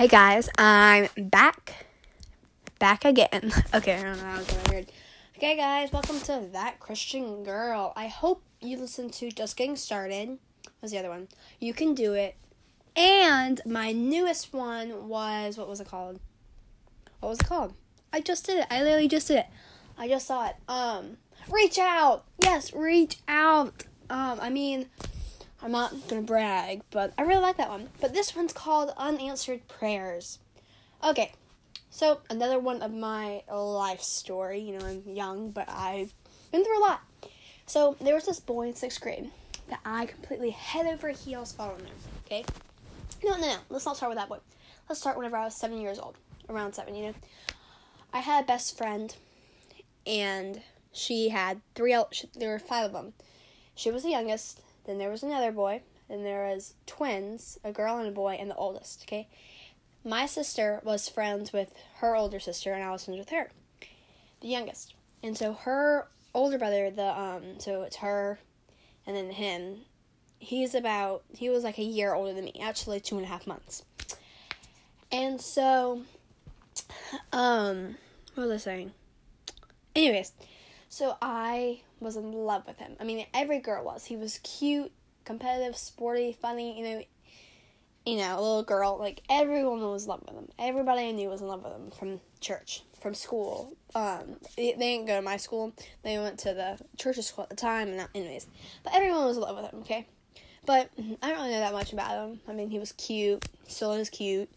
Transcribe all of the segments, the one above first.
Hey guys, I'm back. Back again. Okay, I don't know, that was weird. Okay, guys, welcome to That Christian Girl. I hope you listened to Just Getting Started. Was the other one? You Can Do It. And my newest one was, what was it called? What was it called? I just did it. I literally just did it. I just saw it. Um, Reach Out. Yes, Reach Out. Um, I mean, I'm not gonna brag, but I really like that one. But this one's called Unanswered Prayers. Okay, so another one of my life story. You know, I'm young, but I've been through a lot. So there was this boy in sixth grade that I completely head over heels following him. Okay, no, no, no. Let's not start with that boy. Let's start whenever I was seven years old, around seven. You know, I had a best friend, and she had three. There were five of them. She was the youngest then there was another boy. Then there was twins, a girl and a boy, and the oldest. Okay, my sister was friends with her older sister, and I was friends with her, the youngest. And so her older brother, the um, so it's her, and then him. He's about he was like a year older than me, actually two and a half months. And so, um, what was I saying? Anyways, so I was in love with him. I mean, every girl was. He was cute, competitive, sporty, funny, you know, you know, a little girl. Like everyone was in love with him. Everybody I knew was in love with him from church, from school. Um, they, they didn't go to my school. They went to the church's school at the time, and anyways. But everyone was in love with him. Okay, but I don't really know that much about him. I mean, he was cute. Still is cute.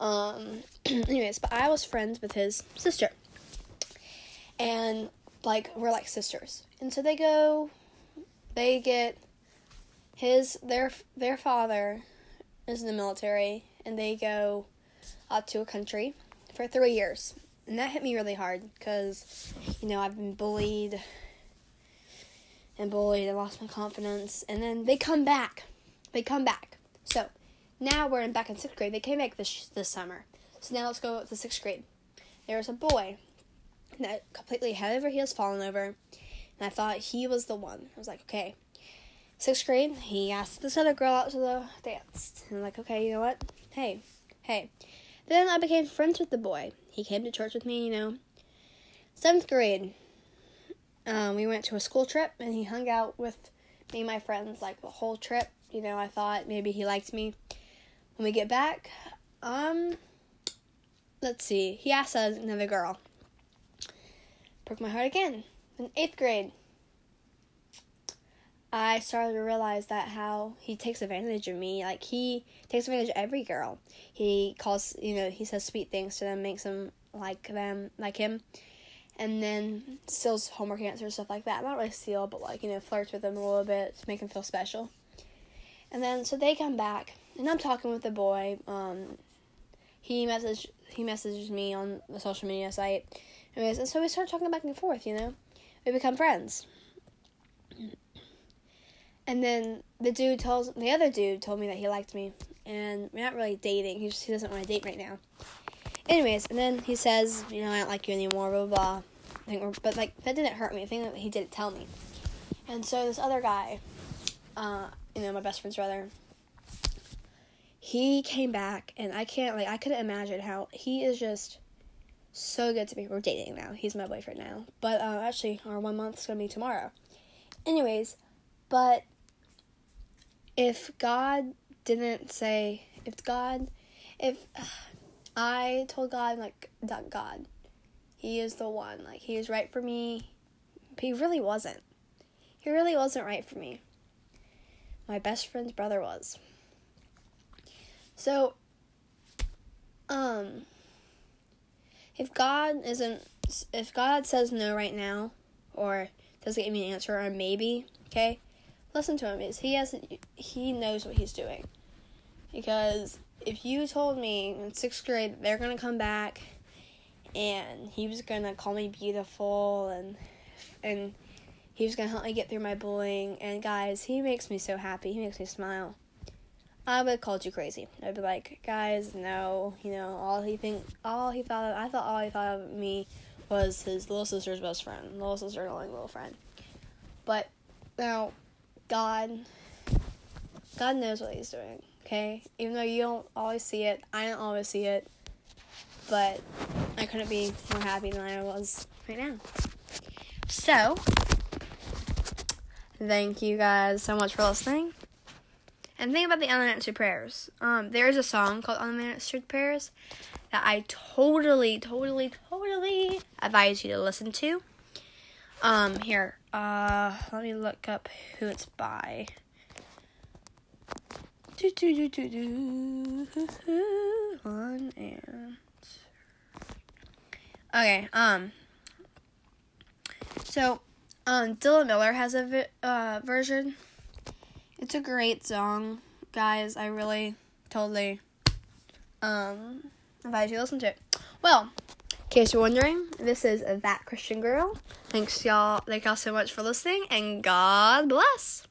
Um, anyways, but I was friends with his sister. And like we're like sisters. And so they go they get his their their father is in the military and they go out to a country for 3 years. And that hit me really hard cuz you know, I've been bullied and bullied and lost my confidence and then they come back. They come back. So, now we're in back in 6th grade. They came back this this summer. So now let's go to 6th grade. There was a boy that completely head over heels fallen over. And I thought he was the one. I was like, okay. Sixth grade, he asked this other girl out to the dance. And I'm like, okay, you know what? Hey, hey. Then I became friends with the boy. He came to church with me, you know. Seventh grade, um, we went to a school trip and he hung out with me and my friends like the whole trip. You know, I thought maybe he liked me. When we get back, um, let's see, he asked another girl broke my heart again. In eighth grade, I started to realize that how he takes advantage of me. Like he takes advantage of every girl. He calls, you know, he says sweet things to them, makes them like them, like him, and then steals homework answers, stuff like that. Not really steal, but like you know, flirts with them a little bit to make them feel special. And then so they come back, and I'm talking with the boy. Um, he messaged he messages me on the social media site Anyways, and so we start talking back and forth, you know? We become friends. And then the dude tells the other dude told me that he liked me, and we're not really dating. He just he doesn't want to date right now. Anyways, and then he says, you know, I don't like you anymore, blah blah. blah. but like that didn't hurt me. I think that he didn't tell me. And so this other guy, uh, you know, my best friend's brother, he came back, and I can't like I couldn't imagine how he is just so good to me. We're dating now. He's my boyfriend now. But uh, actually, our one month's gonna be tomorrow. Anyways, but if God didn't say, if God, if uh, I told God like that God, He is the one. Like He is right for me. But He really wasn't. He really wasn't right for me. My best friend's brother was. So, um if God isn't, if God says no right now, or doesn't give me an answer, or maybe, okay, listen to him. Is he has he knows what he's doing, because if you told me in sixth grade they're gonna come back, and he was gonna call me beautiful, and and he was gonna help me get through my bullying, and guys, he makes me so happy. He makes me smile. I would have called you crazy. I'd be like, guys, no, you know, all he think, all he thought of, I thought all he thought of me was his little sister's best friend, little sister, only little friend. But now, God, God knows what He's doing. Okay, even though you don't always see it, I don't always see it, but I couldn't be more happy than I was right now. So, thank you guys so much for listening. And think about the unanswered prayers. Um, there is a song called Unanswered Prayers that I totally, totally, totally advise you to listen to. Um, here, uh, let me look up who it's by. Do do do do do. Okay. Um. So, um, Dylan Miller has a vi- uh, version. It's a great song, guys. I really, totally, um, advise you to listen to it. Well, in case you're wondering, this is that Christian girl. Thanks y'all. Thank y'all so much for listening, and God bless.